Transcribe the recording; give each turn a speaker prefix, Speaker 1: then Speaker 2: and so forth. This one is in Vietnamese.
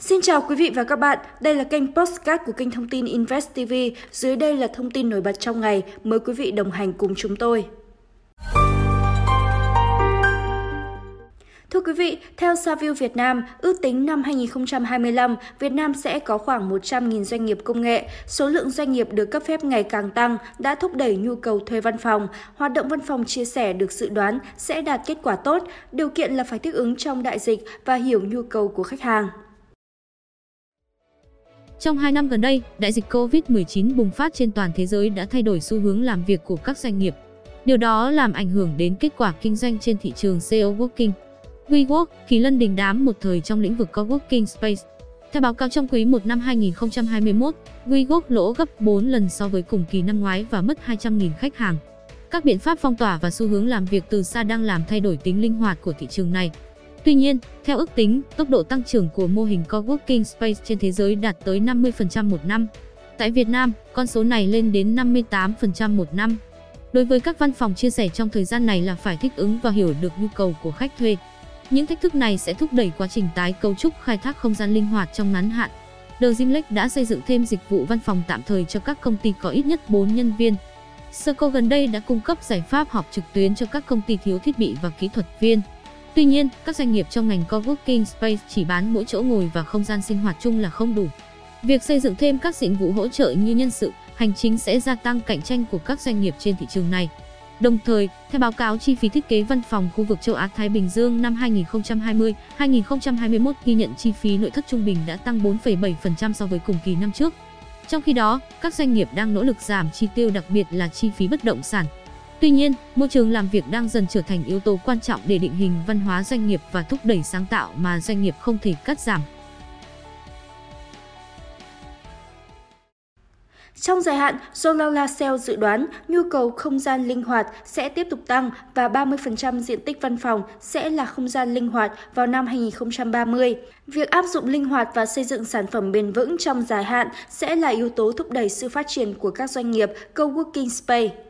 Speaker 1: Xin chào quý vị và các bạn, đây là kênh Postcard của kênh thông tin Invest TV. Dưới đây là thông tin nổi bật trong ngày, mời quý vị đồng hành cùng chúng tôi. Thưa quý vị, theo Savio Việt Nam, ước tính năm 2025, Việt Nam sẽ có khoảng 100.000 doanh nghiệp công nghệ. Số lượng doanh nghiệp được cấp phép ngày càng tăng đã thúc đẩy nhu cầu thuê văn phòng. Hoạt động văn phòng chia sẻ được dự đoán sẽ đạt kết quả tốt, điều kiện là phải thích ứng trong đại dịch và hiểu nhu cầu của khách hàng.
Speaker 2: Trong 2 năm gần đây, đại dịch COVID-19 bùng phát trên toàn thế giới đã thay đổi xu hướng làm việc của các doanh nghiệp. Điều đó làm ảnh hưởng đến kết quả kinh doanh trên thị trường CEO Working. WeWork, kỳ lân đình đám một thời trong lĩnh vực co-working space. Theo báo cáo trong quý 1 năm 2021, WeWork lỗ gấp 4 lần so với cùng kỳ năm ngoái và mất 200.000 khách hàng. Các biện pháp phong tỏa và xu hướng làm việc từ xa đang làm thay đổi tính linh hoạt của thị trường này. Tuy nhiên, theo ước tính, tốc độ tăng trưởng của mô hình coworking space trên thế giới đạt tới 50% một năm. Tại Việt Nam, con số này lên đến 58% một năm. Đối với các văn phòng chia sẻ trong thời gian này là phải thích ứng và hiểu được nhu cầu của khách thuê. Những thách thức này sẽ thúc đẩy quá trình tái cấu trúc khai thác không gian linh hoạt trong ngắn hạn. The Gymlex đã xây dựng thêm dịch vụ văn phòng tạm thời cho các công ty có ít nhất 4 nhân viên. Serco gần đây đã cung cấp giải pháp họp trực tuyến cho các công ty thiếu thiết bị và kỹ thuật viên. Tuy nhiên, các doanh nghiệp trong ngành coworking space chỉ bán mỗi chỗ ngồi và không gian sinh hoạt chung là không đủ. Việc xây dựng thêm các dịch vụ hỗ trợ như nhân sự, hành chính sẽ gia tăng cạnh tranh của các doanh nghiệp trên thị trường này. Đồng thời, theo báo cáo chi phí thiết kế văn phòng khu vực châu Á Thái Bình Dương năm 2020-2021 ghi nhận chi phí nội thất trung bình đã tăng 4,7% so với cùng kỳ năm trước. Trong khi đó, các doanh nghiệp đang nỗ lực giảm chi tiêu đặc biệt là chi phí bất động sản. Tuy nhiên, môi trường làm việc đang dần trở thành yếu tố quan trọng để định hình văn hóa doanh nghiệp và thúc đẩy sáng tạo mà doanh nghiệp không thể cắt giảm.
Speaker 1: Trong dài hạn, Solala Cell dự đoán nhu cầu không gian linh hoạt sẽ tiếp tục tăng và 30% diện tích văn phòng sẽ là không gian linh hoạt vào năm 2030. Việc áp dụng linh hoạt và xây dựng sản phẩm bền vững trong dài hạn sẽ là yếu tố thúc đẩy sự phát triển của các doanh nghiệp coworking space.